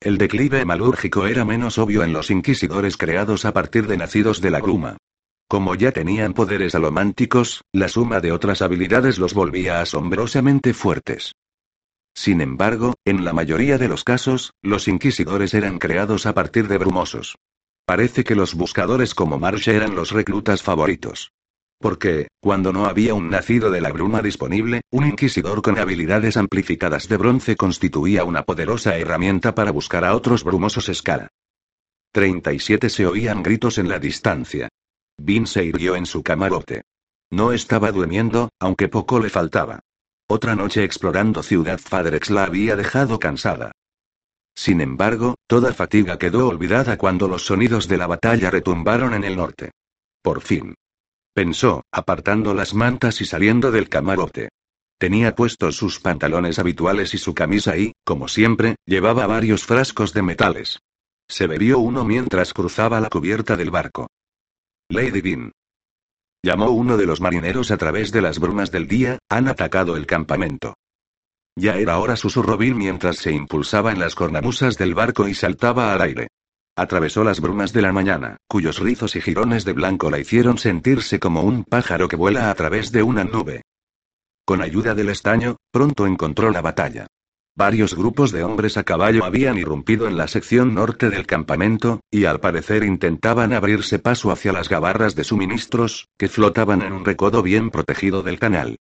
El declive malúrgico era menos obvio en los inquisidores creados a partir de nacidos de la gruma. Como ya tenían poderes alománticos, la suma de otras habilidades los volvía asombrosamente fuertes. Sin embargo, en la mayoría de los casos, los inquisidores eran creados a partir de brumosos. Parece que los buscadores como Marsh eran los reclutas favoritos. Porque, cuando no había un nacido de la bruma disponible, un inquisidor con habilidades amplificadas de bronce constituía una poderosa herramienta para buscar a otros brumosos escala. 37 se oían gritos en la distancia. Vin se irguió en su camarote. No estaba durmiendo, aunque poco le faltaba. Otra noche explorando Ciudad Fadrex la había dejado cansada. Sin embargo, toda fatiga quedó olvidada cuando los sonidos de la batalla retumbaron en el norte. Por fin pensó, apartando las mantas y saliendo del camarote. Tenía puestos sus pantalones habituales y su camisa y, como siempre, llevaba varios frascos de metales. Se bebió uno mientras cruzaba la cubierta del barco. Lady Bean. Llamó uno de los marineros a través de las brumas del día, han atacado el campamento. Ya era hora, susurró Bean mientras se impulsaba en las cornamusas del barco y saltaba al aire. Atravesó las brumas de la mañana, cuyos rizos y jirones de blanco la hicieron sentirse como un pájaro que vuela a través de una nube. Con ayuda del estaño, pronto encontró la batalla. Varios grupos de hombres a caballo habían irrumpido en la sección norte del campamento, y al parecer intentaban abrirse paso hacia las gabarras de suministros, que flotaban en un recodo bien protegido del canal.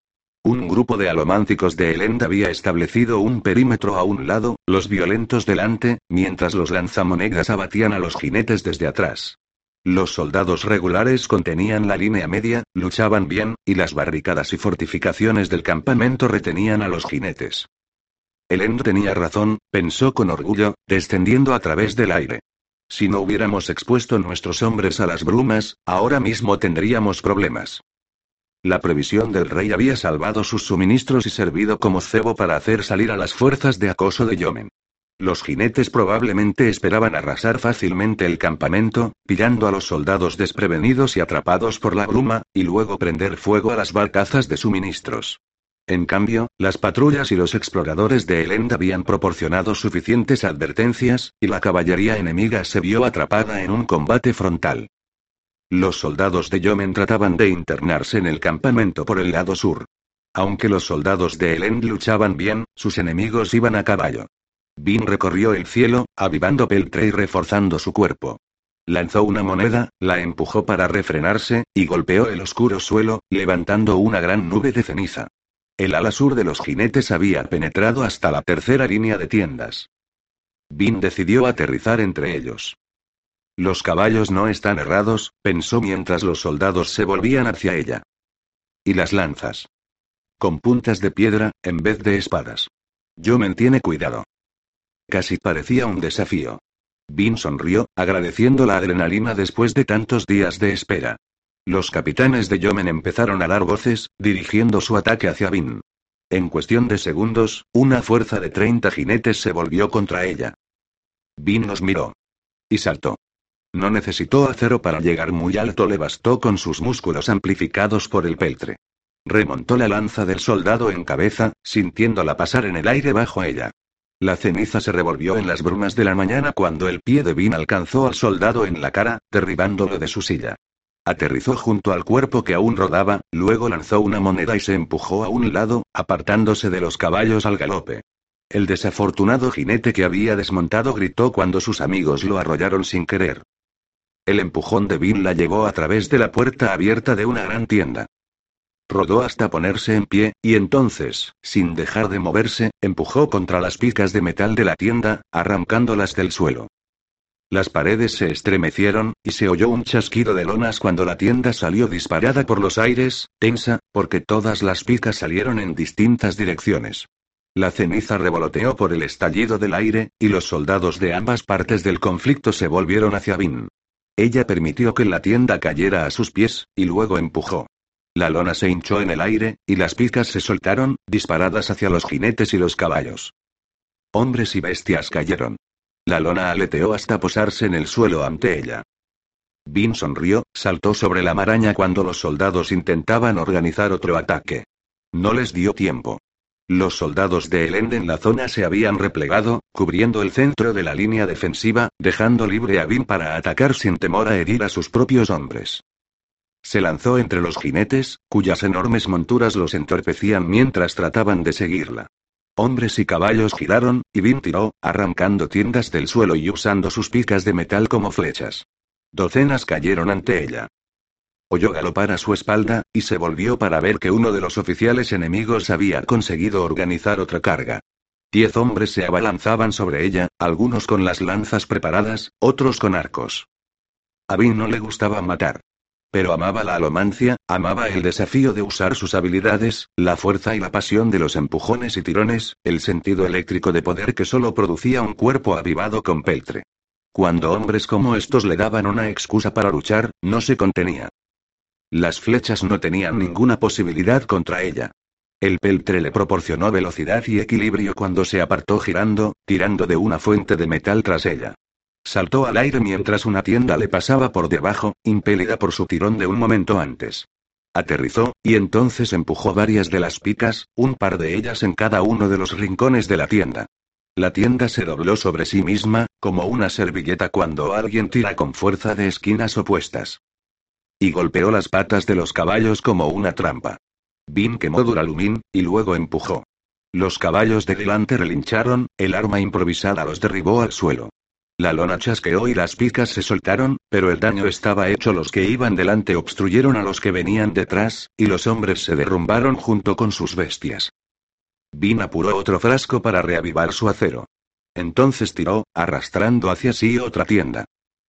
Un grupo de alománticos de Elend había establecido un perímetro a un lado, los violentos delante, mientras los lanzamonedas abatían a los jinetes desde atrás. Los soldados regulares contenían la línea media, luchaban bien, y las barricadas y fortificaciones del campamento retenían a los jinetes. Elend tenía razón, pensó con orgullo, descendiendo a través del aire. Si no hubiéramos expuesto nuestros hombres a las brumas, ahora mismo tendríamos problemas. La previsión del rey había salvado sus suministros y servido como cebo para hacer salir a las fuerzas de acoso de Yomen. Los jinetes probablemente esperaban arrasar fácilmente el campamento, pillando a los soldados desprevenidos y atrapados por la bruma, y luego prender fuego a las barcazas de suministros. En cambio, las patrullas y los exploradores de Elend habían proporcionado suficientes advertencias, y la caballería enemiga se vio atrapada en un combate frontal. Los soldados de Yomen trataban de internarse en el campamento por el lado sur. Aunque los soldados de Elend luchaban bien, sus enemigos iban a caballo. Bin recorrió el cielo, avivando Peltre y reforzando su cuerpo. Lanzó una moneda, la empujó para refrenarse, y golpeó el oscuro suelo, levantando una gran nube de ceniza. El ala sur de los jinetes había penetrado hasta la tercera línea de tiendas. Bin decidió aterrizar entre ellos. Los caballos no están errados, pensó mientras los soldados se volvían hacia ella. ¿Y las lanzas? Con puntas de piedra, en vez de espadas. Yo me tiene cuidado. Casi parecía un desafío. Vin sonrió, agradeciendo la adrenalina después de tantos días de espera. Los capitanes de Yomen empezaron a dar voces, dirigiendo su ataque hacia Vin. En cuestión de segundos, una fuerza de 30 jinetes se volvió contra ella. Vin nos miró. Y saltó. No necesitó acero para llegar muy alto, le bastó con sus músculos amplificados por el peltre. Remontó la lanza del soldado en cabeza, sintiéndola pasar en el aire bajo ella. La ceniza se revolvió en las brumas de la mañana cuando el pie de Vin alcanzó al soldado en la cara, derribándolo de su silla. Aterrizó junto al cuerpo que aún rodaba, luego lanzó una moneda y se empujó a un lado, apartándose de los caballos al galope. El desafortunado jinete que había desmontado gritó cuando sus amigos lo arrollaron sin querer. El empujón de Bill la llevó a través de la puerta abierta de una gran tienda. Rodó hasta ponerse en pie, y entonces, sin dejar de moverse, empujó contra las picas de metal de la tienda, arrancándolas del suelo. Las paredes se estremecieron, y se oyó un chasquido de lonas cuando la tienda salió disparada por los aires, tensa, porque todas las picas salieron en distintas direcciones. La ceniza revoloteó por el estallido del aire, y los soldados de ambas partes del conflicto se volvieron hacia Vin. Ella permitió que la tienda cayera a sus pies, y luego empujó. La lona se hinchó en el aire, y las picas se soltaron, disparadas hacia los jinetes y los caballos. Hombres y bestias cayeron. La lona aleteó hasta posarse en el suelo ante ella. Vin sonrió, saltó sobre la maraña cuando los soldados intentaban organizar otro ataque. No les dio tiempo. Los soldados de Elend en la zona se habían replegado, cubriendo el centro de la línea defensiva, dejando libre a Vin para atacar sin temor a herir a sus propios hombres. Se lanzó entre los jinetes, cuyas enormes monturas los entorpecían mientras trataban de seguirla. Hombres y caballos giraron, y Vin tiró, arrancando tiendas del suelo y usando sus picas de metal como flechas. Docenas cayeron ante ella. Oyó galopar a su espalda, y se volvió para ver que uno de los oficiales enemigos había conseguido organizar otra carga. Diez hombres se abalanzaban sobre ella, algunos con las lanzas preparadas, otros con arcos. A Vin no le gustaba matar. Pero amaba la alomancia, amaba el desafío de usar sus habilidades, la fuerza y la pasión de los empujones y tirones, el sentido eléctrico de poder que solo producía un cuerpo avivado con peltre. Cuando hombres como estos le daban una excusa para luchar, no se contenía. Las flechas no tenían ninguna posibilidad contra ella. El peltre le proporcionó velocidad y equilibrio cuando se apartó girando, tirando de una fuente de metal tras ella. Saltó al aire mientras una tienda le pasaba por debajo, impelida por su tirón de un momento antes. Aterrizó, y entonces empujó varias de las picas, un par de ellas en cada uno de los rincones de la tienda. La tienda se dobló sobre sí misma, como una servilleta cuando alguien tira con fuerza de esquinas opuestas. Y golpeó las patas de los caballos como una trampa. Vin quemó Duralumín, y luego empujó. Los caballos de delante relincharon, el arma improvisada los derribó al suelo. La lona chasqueó y las picas se soltaron, pero el daño estaba hecho. Los que iban delante obstruyeron a los que venían detrás, y los hombres se derrumbaron junto con sus bestias. Vin apuró otro frasco para reavivar su acero. Entonces tiró, arrastrando hacia sí otra tienda.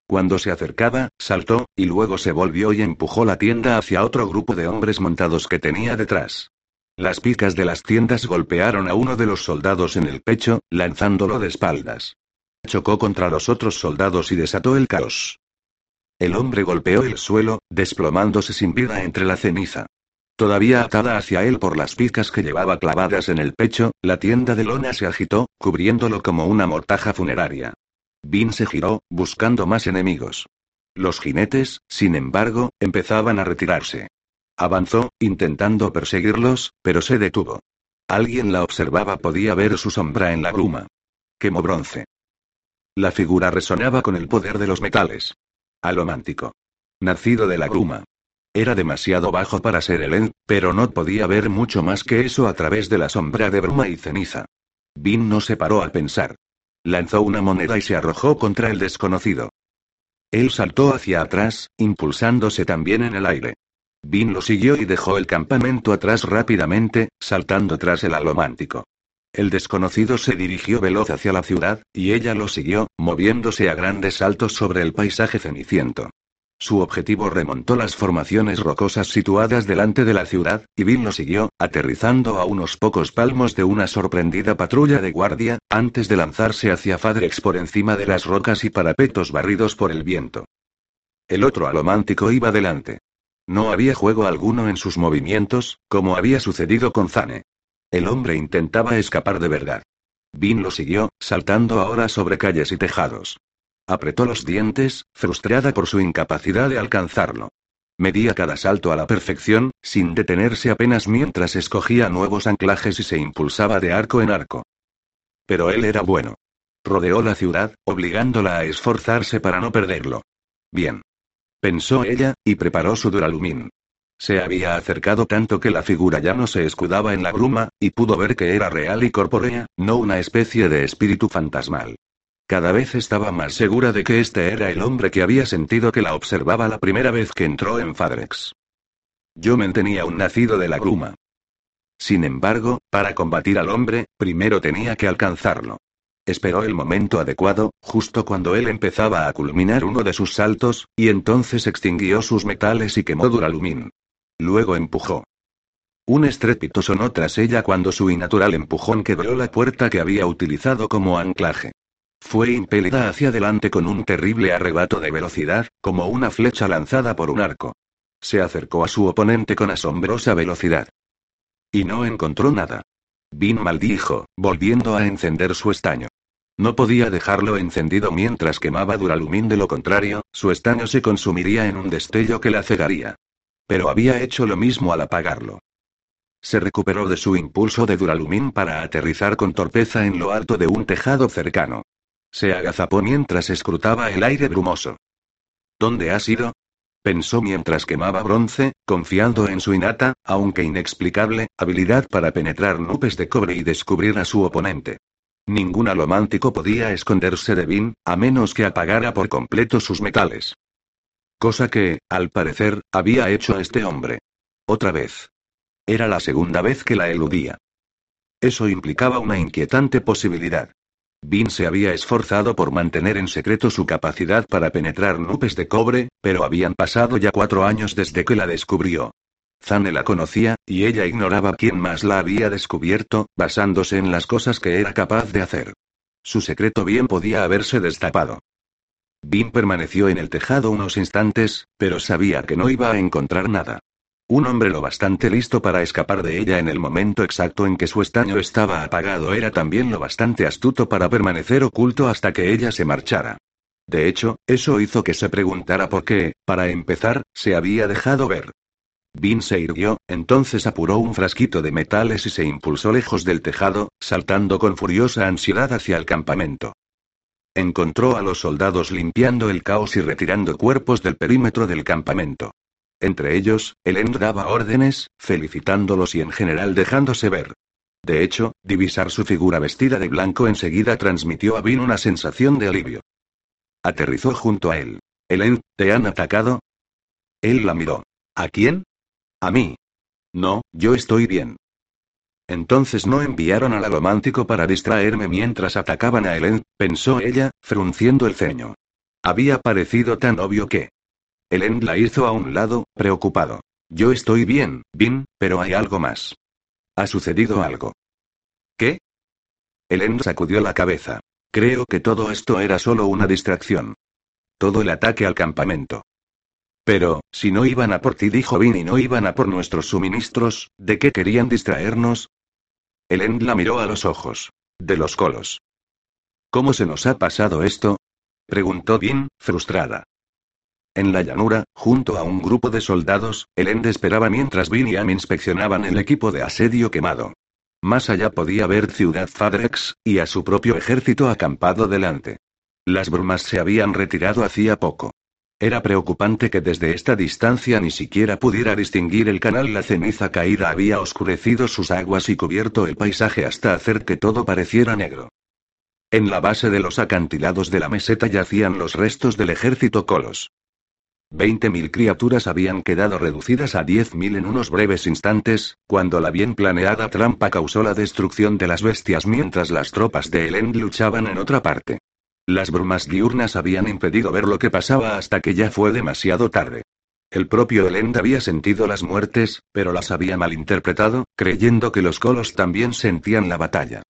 Cuando se acercaba, saltó, y luego se volvió y empujó la tienda hacia otro grupo de hombres montados que tenía detrás. Las picas de las tiendas golpearon a uno de los soldados en el pecho, lanzándolo de espaldas. Chocó contra los otros soldados y desató el caos. El hombre golpeó el suelo, desplomándose sin vida entre la ceniza. Todavía atada hacia él por las picas que llevaba clavadas en el pecho, la tienda de lona se agitó, cubriéndolo como una mortaja funeraria. Vin se giró, buscando más enemigos. Los jinetes, sin embargo, empezaban a retirarse. Avanzó, intentando perseguirlos, pero se detuvo. Alguien la observaba, podía ver su sombra en la gruma. Quemó bronce. La figura resonaba con el poder de los metales. Alomántico. Nacido de la gruma. Era demasiado bajo para ser Elen, pero no podía ver mucho más que eso a través de la sombra de bruma y ceniza. Vin no se paró a pensar. Lanzó una moneda y se arrojó contra el desconocido. Él saltó hacia atrás, impulsándose también en el aire. Vin lo siguió y dejó el campamento atrás rápidamente, saltando tras el alomántico. El desconocido se dirigió veloz hacia la ciudad, y ella lo siguió, moviéndose a grandes saltos sobre el paisaje ceniciento. Su objetivo remontó las formaciones rocosas situadas delante de la ciudad, y Bill lo siguió, aterrizando a unos pocos palmos de una sorprendida patrulla de guardia, antes de lanzarse hacia Fadrex por encima de las rocas y parapetos barridos por el viento. El otro alomántico iba delante. No había juego alguno en sus movimientos, como había sucedido con Zane. El hombre intentaba escapar de verdad. Vin lo siguió, saltando ahora sobre calles y tejados. Apretó los dientes, frustrada por su incapacidad de alcanzarlo. Medía cada salto a la perfección, sin detenerse apenas mientras escogía nuevos anclajes y se impulsaba de arco en arco. Pero él era bueno. Rodeó la ciudad, obligándola a esforzarse para no perderlo. Bien. Pensó ella, y preparó su duralumín. Se había acercado tanto que la figura ya no se escudaba en la bruma, y pudo ver que era real y corpórea, no una especie de espíritu fantasmal. Cada vez estaba más segura de que este era el hombre que había sentido que la observaba la primera vez que entró en Fadrex. Yo tenía un nacido de la gruma. Sin embargo, para combatir al hombre, primero tenía que alcanzarlo. Esperó el momento adecuado, justo cuando él empezaba a culminar uno de sus saltos, y entonces extinguió sus metales y quemó Duralumín. Luego empujó. Un estrépito sonó tras ella cuando su innatural empujón quebró la puerta que había utilizado como anclaje. Fue impelida hacia adelante con un terrible arrebato de velocidad, como una flecha lanzada por un arco. Se acercó a su oponente con asombrosa velocidad. Y no encontró nada. Vin maldijo, volviendo a encender su estaño. No podía dejarlo encendido mientras quemaba Duralumín, de lo contrario, su estaño se consumiría en un destello que la cegaría. Pero había hecho lo mismo al apagarlo. Se recuperó de su impulso de Duralumín para aterrizar con torpeza en lo alto de un tejado cercano. Se agazapó mientras escrutaba el aire brumoso. ¿Dónde has ido? pensó mientras quemaba bronce, confiando en su innata, aunque inexplicable, habilidad para penetrar nubes de cobre y descubrir a su oponente. Ningún alomántico podía esconderse de Vin, a menos que apagara por completo sus metales. Cosa que, al parecer, había hecho este hombre. Otra vez. Era la segunda vez que la eludía. Eso implicaba una inquietante posibilidad. Vin se había esforzado por mantener en secreto su capacidad para penetrar nubes de cobre, pero habían pasado ya cuatro años desde que la descubrió. Zane la conocía, y ella ignoraba quién más la había descubierto, basándose en las cosas que era capaz de hacer. Su secreto bien podía haberse destapado. Vin permaneció en el tejado unos instantes, pero sabía que no iba a encontrar nada. Un hombre lo bastante listo para escapar de ella en el momento exacto en que su estaño estaba apagado era también lo bastante astuto para permanecer oculto hasta que ella se marchara. De hecho, eso hizo que se preguntara por qué, para empezar, se había dejado ver. Vin se irguió, entonces apuró un frasquito de metales y se impulsó lejos del tejado, saltando con furiosa ansiedad hacia el campamento. Encontró a los soldados limpiando el caos y retirando cuerpos del perímetro del campamento. Entre ellos, Elend daba órdenes, felicitándolos y en general dejándose ver. De hecho, divisar su figura vestida de blanco enseguida transmitió a Vin una sensación de alivio. Aterrizó junto a él. Elend, ¿te han atacado? Él la miró. ¿A quién? A mí. No, yo estoy bien. Entonces no enviaron al romántico para distraerme mientras atacaban a Elend, pensó ella, frunciendo el ceño. Había parecido tan obvio que. Elend la hizo a un lado, preocupado. Yo estoy bien, Vin, pero hay algo más. Ha sucedido algo. ¿Qué? Elend sacudió la cabeza. Creo que todo esto era solo una distracción. Todo el ataque al campamento. Pero, si no iban a por ti, dijo Vin, y no iban a por nuestros suministros, ¿de qué querían distraernos? Elend la miró a los ojos. De los colos. ¿Cómo se nos ha pasado esto? preguntó Vin, frustrada. En la llanura, junto a un grupo de soldados, Elend esperaba mientras Vin inspeccionaban el equipo de asedio quemado. Más allá podía ver Ciudad Fadrex, y a su propio ejército acampado delante. Las brumas se habían retirado hacía poco. Era preocupante que desde esta distancia ni siquiera pudiera distinguir el canal. La ceniza caída había oscurecido sus aguas y cubierto el paisaje hasta hacer que todo pareciera negro. En la base de los acantilados de la meseta yacían los restos del ejército Colos. Veinte mil criaturas habían quedado reducidas a diez mil en unos breves instantes, cuando la bien planeada trampa causó la destrucción de las bestias mientras las tropas de Elend luchaban en otra parte. Las brumas diurnas habían impedido ver lo que pasaba hasta que ya fue demasiado tarde. El propio Elend había sentido las muertes, pero las había malinterpretado, creyendo que los colos también sentían la batalla.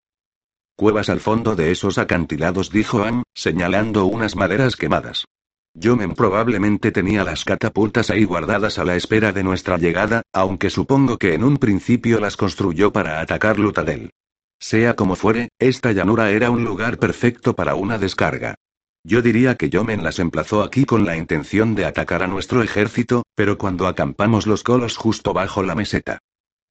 Cuevas al fondo de esos acantilados, dijo Anne, señalando unas maderas quemadas. Yomen probablemente tenía las catapultas ahí guardadas a la espera de nuestra llegada, aunque supongo que en un principio las construyó para atacar Lutadel. Sea como fuere, esta llanura era un lugar perfecto para una descarga. Yo diría que Yomen las emplazó aquí con la intención de atacar a nuestro ejército, pero cuando acampamos los colos justo bajo la meseta.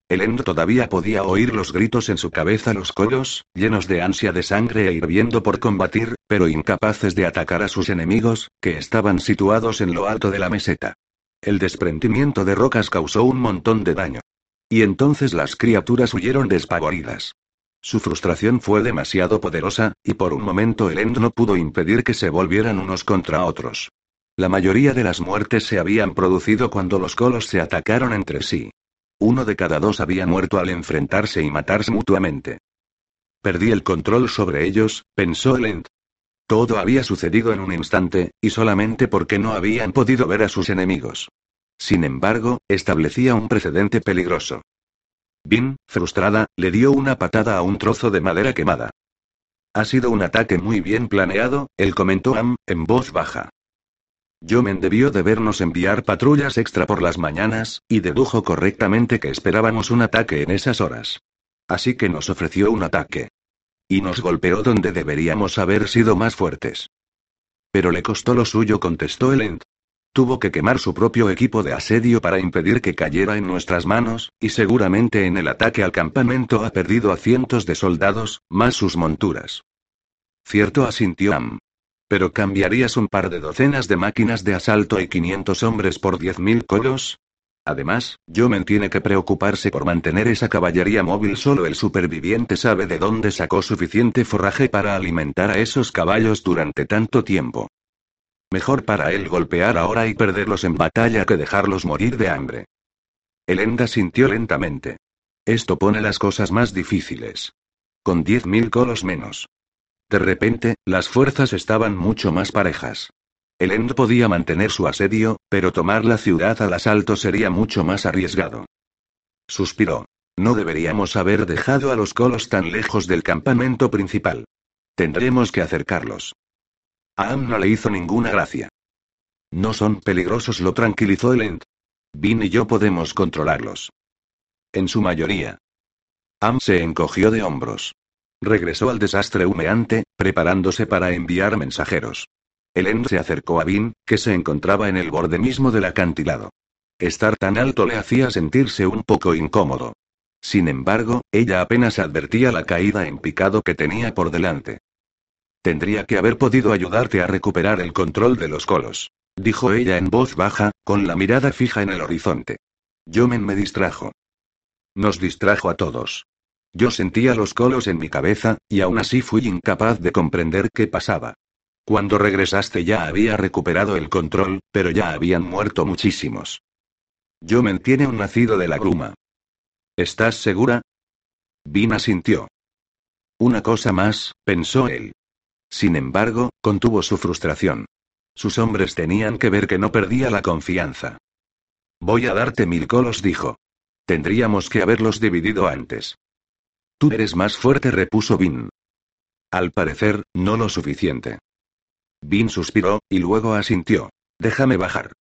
El todavía podía oír los gritos en su cabeza, los colos, llenos de ansia de sangre e hirviendo por combatir, pero incapaces de atacar a sus enemigos, que estaban situados en lo alto de la meseta. El desprendimiento de rocas causó un montón de daño. Y entonces las criaturas huyeron despavoridas. Su frustración fue demasiado poderosa, y por un momento el no pudo impedir que se volvieran unos contra otros. La mayoría de las muertes se habían producido cuando los colos se atacaron entre sí. Uno de cada dos había muerto al enfrentarse y matarse mutuamente. Perdí el control sobre ellos, pensó Elend. Todo había sucedido en un instante, y solamente porque no habían podido ver a sus enemigos. Sin embargo, establecía un precedente peligroso. Bin, frustrada, le dio una patada a un trozo de madera quemada. Ha sido un ataque muy bien planeado, él comentó Am, en voz baja. Yomen debió de vernos enviar patrullas extra por las mañanas, y dedujo correctamente que esperábamos un ataque en esas horas. Así que nos ofreció un ataque. Y nos golpeó donde deberíamos haber sido más fuertes. Pero le costó lo suyo, contestó el Ent. Tuvo que quemar su propio equipo de asedio para impedir que cayera en nuestras manos, y seguramente en el ataque al campamento ha perdido a cientos de soldados, más sus monturas. Cierto asintió Am. Pero cambiarías un par de docenas de máquinas de asalto y 500 hombres por 10.000 colos? Además, Yomen tiene que preocuparse por mantener esa caballería móvil. Solo el superviviente sabe de dónde sacó suficiente forraje para alimentar a esos caballos durante tanto tiempo. Mejor para él golpear ahora y perderlos en batalla que dejarlos morir de hambre. Elenda sintió lentamente. Esto pone las cosas más difíciles. Con 10.000 colos menos. De repente, las fuerzas estaban mucho más parejas. El End podía mantener su asedio, pero tomar la ciudad al asalto sería mucho más arriesgado. Suspiró. No deberíamos haber dejado a los colos tan lejos del campamento principal. Tendremos que acercarlos. A Am no le hizo ninguna gracia. No son peligrosos, lo tranquilizó el End. Vin y yo podemos controlarlos. En su mayoría. Am se encogió de hombros. Regresó al desastre humeante, preparándose para enviar mensajeros. Ellen se acercó a Vin, que se encontraba en el borde mismo del acantilado. Estar tan alto le hacía sentirse un poco incómodo. Sin embargo, ella apenas advertía la caída en picado que tenía por delante. Tendría que haber podido ayudarte a recuperar el control de los colos, dijo ella en voz baja, con la mirada fija en el horizonte. Yomen me distrajo. Nos distrajo a todos. Yo sentía los colos en mi cabeza, y aún así fui incapaz de comprender qué pasaba. Cuando regresaste ya había recuperado el control, pero ya habían muerto muchísimos. Yo me tiene un nacido de la gruma. ¿Estás segura? Vina sintió. Una cosa más, pensó él. Sin embargo, contuvo su frustración. Sus hombres tenían que ver que no perdía la confianza. Voy a darte mil colos, dijo. Tendríamos que haberlos dividido antes. Tú eres más fuerte, repuso Vin. Al parecer, no lo suficiente. Vin suspiró, y luego asintió. Déjame bajar.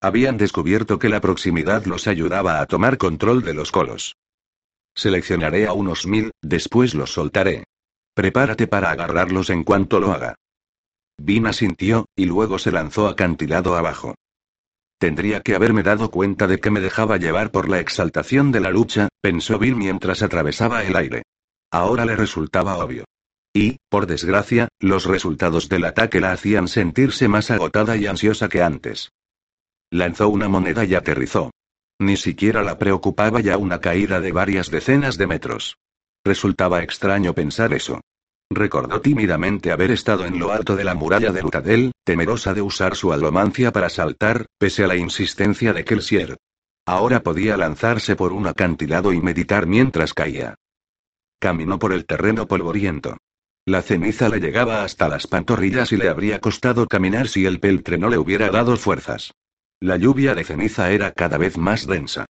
Habían descubierto que la proximidad los ayudaba a tomar control de los colos. Seleccionaré a unos mil, después los soltaré. Prepárate para agarrarlos en cuanto lo haga. Vin asintió, y luego se lanzó acantilado abajo. Tendría que haberme dado cuenta de que me dejaba llevar por la exaltación de la lucha, pensó Bill mientras atravesaba el aire. Ahora le resultaba obvio. Y, por desgracia, los resultados del ataque la hacían sentirse más agotada y ansiosa que antes. Lanzó una moneda y aterrizó. Ni siquiera la preocupaba ya una caída de varias decenas de metros. Resultaba extraño pensar eso. Recordó tímidamente haber estado en lo alto de la muralla de Lutadel, temerosa de usar su alomancia para saltar, pese a la insistencia de Kelsier. Ahora podía lanzarse por un acantilado y meditar mientras caía. Caminó por el terreno polvoriento. La ceniza le llegaba hasta las pantorrillas y le habría costado caminar si el peltre no le hubiera dado fuerzas. La lluvia de ceniza era cada vez más densa.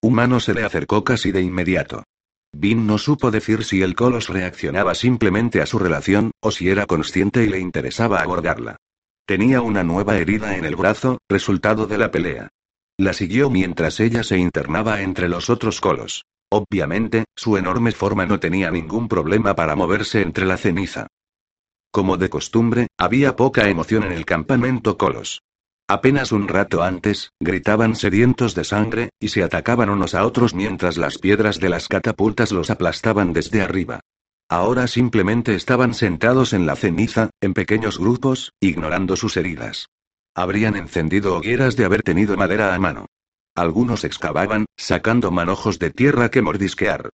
Humano se le acercó casi de inmediato. Vin no supo decir si el Colos reaccionaba simplemente a su relación, o si era consciente y le interesaba abordarla. Tenía una nueva herida en el brazo, resultado de la pelea. La siguió mientras ella se internaba entre los otros colos. Obviamente, su enorme forma no tenía ningún problema para moverse entre la ceniza. Como de costumbre, había poca emoción en el campamento colos. Apenas un rato antes, gritaban sedientos de sangre, y se atacaban unos a otros mientras las piedras de las catapultas los aplastaban desde arriba. Ahora simplemente estaban sentados en la ceniza, en pequeños grupos, ignorando sus heridas. Habrían encendido hogueras de haber tenido madera a mano. Algunos excavaban, sacando manojos de tierra que mordisquear.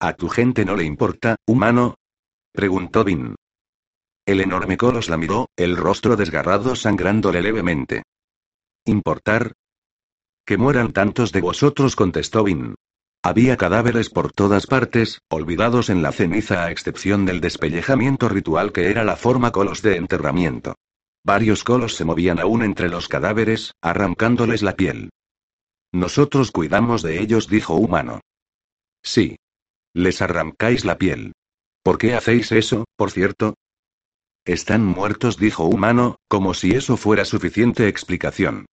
¿A tu gente no le importa, humano? preguntó Vin. El enorme colos la miró, el rostro desgarrado sangrándole levemente. ¿Importar? Que mueran tantos de vosotros, contestó Vin. Había cadáveres por todas partes, olvidados en la ceniza a excepción del despellejamiento ritual que era la forma colos de enterramiento. Varios colos se movían aún entre los cadáveres, arrancándoles la piel. Nosotros cuidamos de ellos, dijo Humano. Sí. Les arrancáis la piel. ¿Por qué hacéis eso, por cierto? Están muertos, dijo Humano, como si eso fuera suficiente explicación.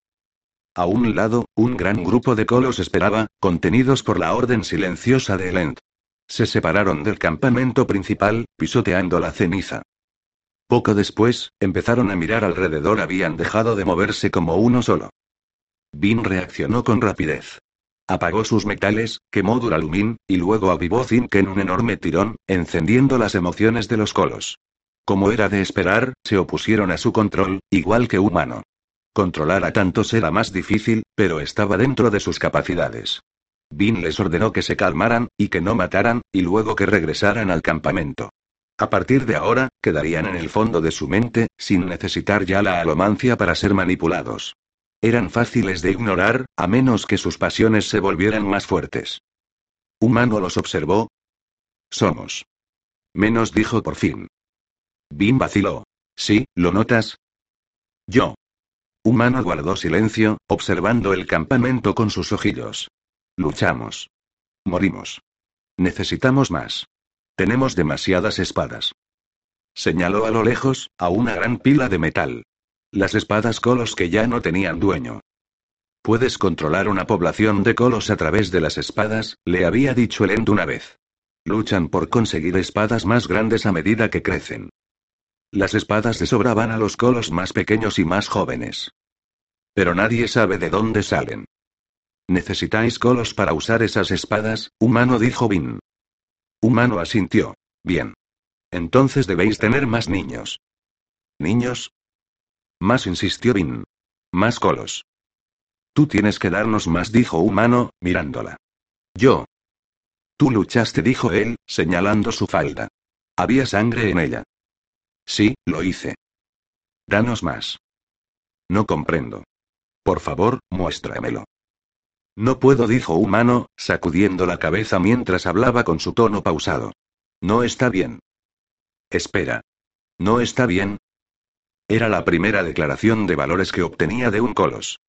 A un lado, un gran grupo de colos esperaba, contenidos por la orden silenciosa de Elend. Se separaron del campamento principal, pisoteando la ceniza. Poco después, empezaron a mirar alrededor, habían dejado de moverse como uno solo. Bin reaccionó con rapidez. Apagó sus metales, quemó Duralumin, y luego avivó Zinc en un enorme tirón, encendiendo las emociones de los colos. Como era de esperar, se opusieron a su control, igual que humano. Controlar a tantos era más difícil, pero estaba dentro de sus capacidades. Bin les ordenó que se calmaran, y que no mataran, y luego que regresaran al campamento. A partir de ahora, quedarían en el fondo de su mente, sin necesitar ya la alomancia para ser manipulados. Eran fáciles de ignorar, a menos que sus pasiones se volvieran más fuertes. Humano los observó. Somos. Menos dijo por fin. Bin vaciló. Sí, ¿lo notas? Yo. Humano guardó silencio, observando el campamento con sus ojillos. Luchamos. Morimos. Necesitamos más. Tenemos demasiadas espadas. Señaló a lo lejos, a una gran pila de metal. Las espadas colos que ya no tenían dueño. Puedes controlar una población de colos a través de las espadas, le había dicho el End una vez. Luchan por conseguir espadas más grandes a medida que crecen. Las espadas de sobra van a los colos más pequeños y más jóvenes. Pero nadie sabe de dónde salen. ¿Necesitáis colos para usar esas espadas? Humano dijo Bin. Humano asintió. Bien. Entonces debéis tener más niños. ¿Niños? Más insistió Bin. Más colos. Tú tienes que darnos más, dijo Humano, mirándola. Yo. Tú luchaste, dijo él, señalando su falda. Había sangre en ella. Sí, lo hice. Danos más. No comprendo. Por favor, muéstramelo. No puedo, dijo Humano, sacudiendo la cabeza mientras hablaba con su tono pausado. No está bien. Espera. ¿No está bien? Era la primera declaración de valores que obtenía de un colos.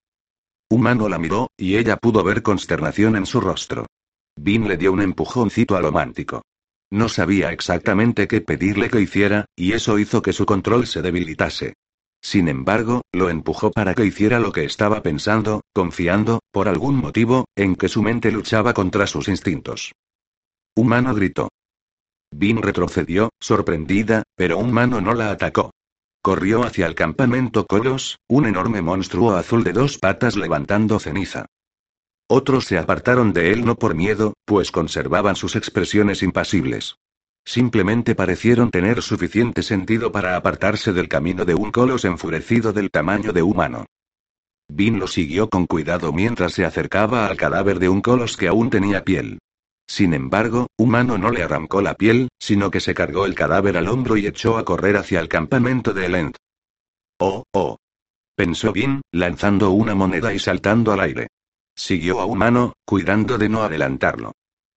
Humano la miró, y ella pudo ver consternación en su rostro. Bin le dio un empujoncito a lo mántico. No sabía exactamente qué pedirle que hiciera, y eso hizo que su control se debilitase. Sin embargo, lo empujó para que hiciera lo que estaba pensando, confiando, por algún motivo, en que su mente luchaba contra sus instintos. Humano gritó. Bin retrocedió, sorprendida, pero Humano no la atacó. Corrió hacia el campamento Colos, un enorme monstruo azul de dos patas levantando ceniza. Otros se apartaron de él no por miedo, pues conservaban sus expresiones impasibles. Simplemente parecieron tener suficiente sentido para apartarse del camino de un colos enfurecido del tamaño de humano. Bin lo siguió con cuidado mientras se acercaba al cadáver de un colos que aún tenía piel. Sin embargo, humano no le arrancó la piel, sino que se cargó el cadáver al hombro y echó a correr hacia el campamento de Elend. Oh, oh. Pensó Bin, lanzando una moneda y saltando al aire. Siguió a humano, cuidando de no adelantarlo.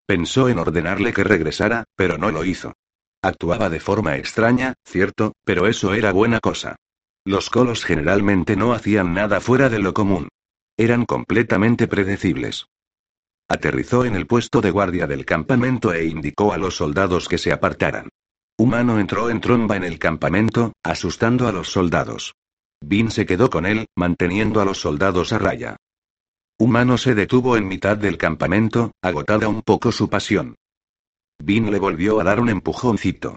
Pensó en ordenarle que regresara, pero no lo hizo. Actuaba de forma extraña, cierto, pero eso era buena cosa. Los colos generalmente no hacían nada fuera de lo común. Eran completamente predecibles. Aterrizó en el puesto de guardia del campamento e indicó a los soldados que se apartaran. Humano entró en tromba en el campamento, asustando a los soldados. Bin se quedó con él, manteniendo a los soldados a raya. Humano se detuvo en mitad del campamento, agotada un poco su pasión. Bin le volvió a dar un empujoncito.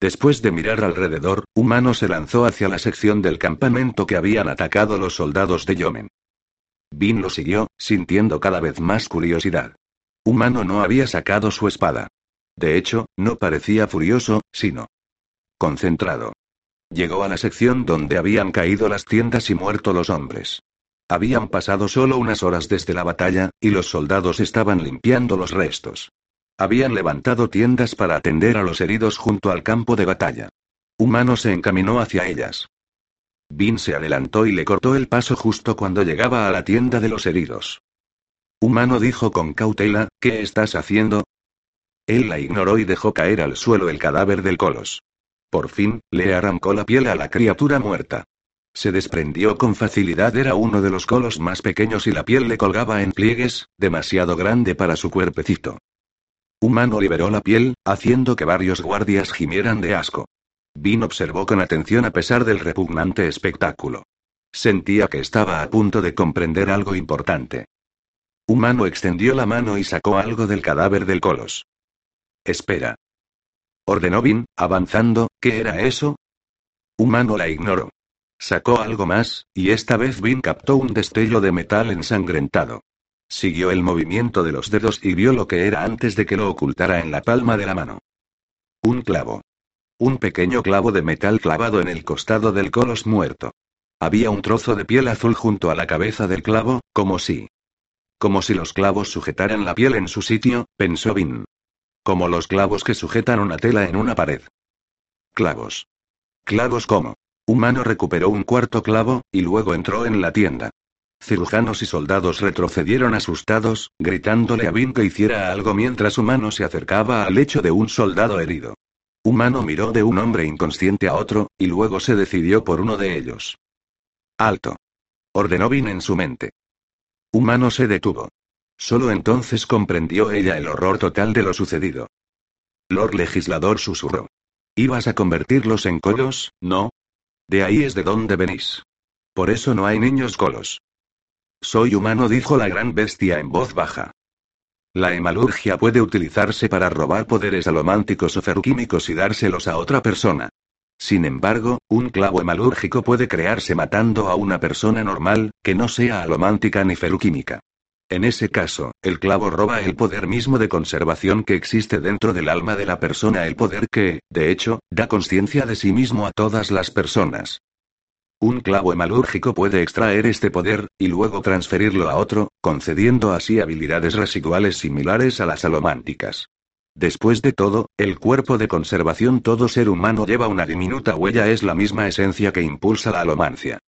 Después de mirar alrededor, Humano se lanzó hacia la sección del campamento que habían atacado los soldados de Yomen. Bin lo siguió, sintiendo cada vez más curiosidad. Humano no había sacado su espada. De hecho, no parecía furioso, sino concentrado. Llegó a la sección donde habían caído las tiendas y muerto los hombres. Habían pasado solo unas horas desde la batalla, y los soldados estaban limpiando los restos. Habían levantado tiendas para atender a los heridos junto al campo de batalla. Humano se encaminó hacia ellas. Bin se adelantó y le cortó el paso justo cuando llegaba a la tienda de los heridos. Humano dijo con cautela, ¿qué estás haciendo? Él la ignoró y dejó caer al suelo el cadáver del colos. Por fin, le arrancó la piel a la criatura muerta. Se desprendió con facilidad, era uno de los colos más pequeños y la piel le colgaba en pliegues, demasiado grande para su cuerpecito. Humano liberó la piel, haciendo que varios guardias gimieran de asco. Vin observó con atención a pesar del repugnante espectáculo. Sentía que estaba a punto de comprender algo importante. Humano extendió la mano y sacó algo del cadáver del colos. Espera. Ordenó Vin, avanzando, ¿qué era eso? Humano la ignoró. Sacó algo más, y esta vez Vin captó un destello de metal ensangrentado. Siguió el movimiento de los dedos y vio lo que era antes de que lo ocultara en la palma de la mano. Un clavo. Un pequeño clavo de metal clavado en el costado del colos muerto. Había un trozo de piel azul junto a la cabeza del clavo, como si. Como si los clavos sujetaran la piel en su sitio, pensó Vin. Como los clavos que sujetan una tela en una pared. Clavos. Clavos como. Humano recuperó un cuarto clavo, y luego entró en la tienda. Cirujanos y soldados retrocedieron asustados, gritándole a Vin que hiciera algo mientras Humano se acercaba al lecho de un soldado herido. Humano miró de un hombre inconsciente a otro, y luego se decidió por uno de ellos. Alto. Ordenó Vin en su mente. Humano se detuvo. Solo entonces comprendió ella el horror total de lo sucedido. Lord Legislador susurró. ¿Ibas a convertirlos en colos, no? De ahí es de donde venís. Por eso no hay niños colos. Soy humano, dijo la gran bestia en voz baja. La hemalurgia puede utilizarse para robar poderes alománticos o ferroquímicos y dárselos a otra persona. Sin embargo, un clavo hemalúrgico puede crearse matando a una persona normal, que no sea alomántica ni feruquímica. En ese caso, el clavo roba el poder mismo de conservación que existe dentro del alma de la persona, el poder que, de hecho, da conciencia de sí mismo a todas las personas. Un clavo hemalúrgico puede extraer este poder, y luego transferirlo a otro, concediendo así habilidades residuales similares a las alománticas. Después de todo, el cuerpo de conservación todo ser humano lleva una diminuta huella, es la misma esencia que impulsa la alomancia.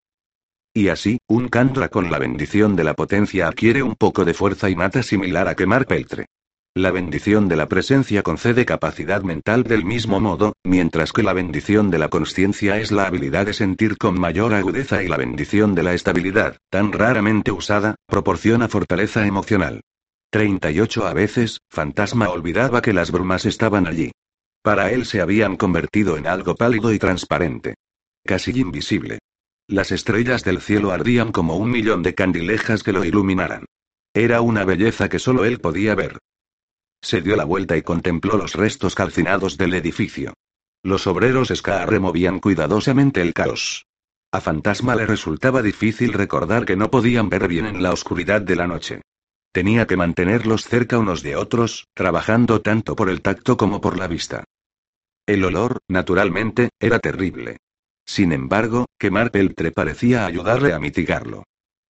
Y así, un Kandra con la bendición de la potencia adquiere un poco de fuerza innata similar a quemar peltre. La bendición de la presencia concede capacidad mental del mismo modo, mientras que la bendición de la conciencia es la habilidad de sentir con mayor agudeza y la bendición de la estabilidad, tan raramente usada, proporciona fortaleza emocional. 38 a veces, Fantasma olvidaba que las brumas estaban allí. Para él se habían convertido en algo pálido y transparente. Casi invisible. Las estrellas del cielo ardían como un millón de candilejas que lo iluminaran. Era una belleza que solo él podía ver. Se dio la vuelta y contempló los restos calcinados del edificio. Los obreros Ska removían cuidadosamente el caos. A Fantasma le resultaba difícil recordar que no podían ver bien en la oscuridad de la noche. Tenía que mantenerlos cerca unos de otros, trabajando tanto por el tacto como por la vista. El olor, naturalmente, era terrible. Sin embargo, quemar peltre parecía ayudarle a mitigarlo.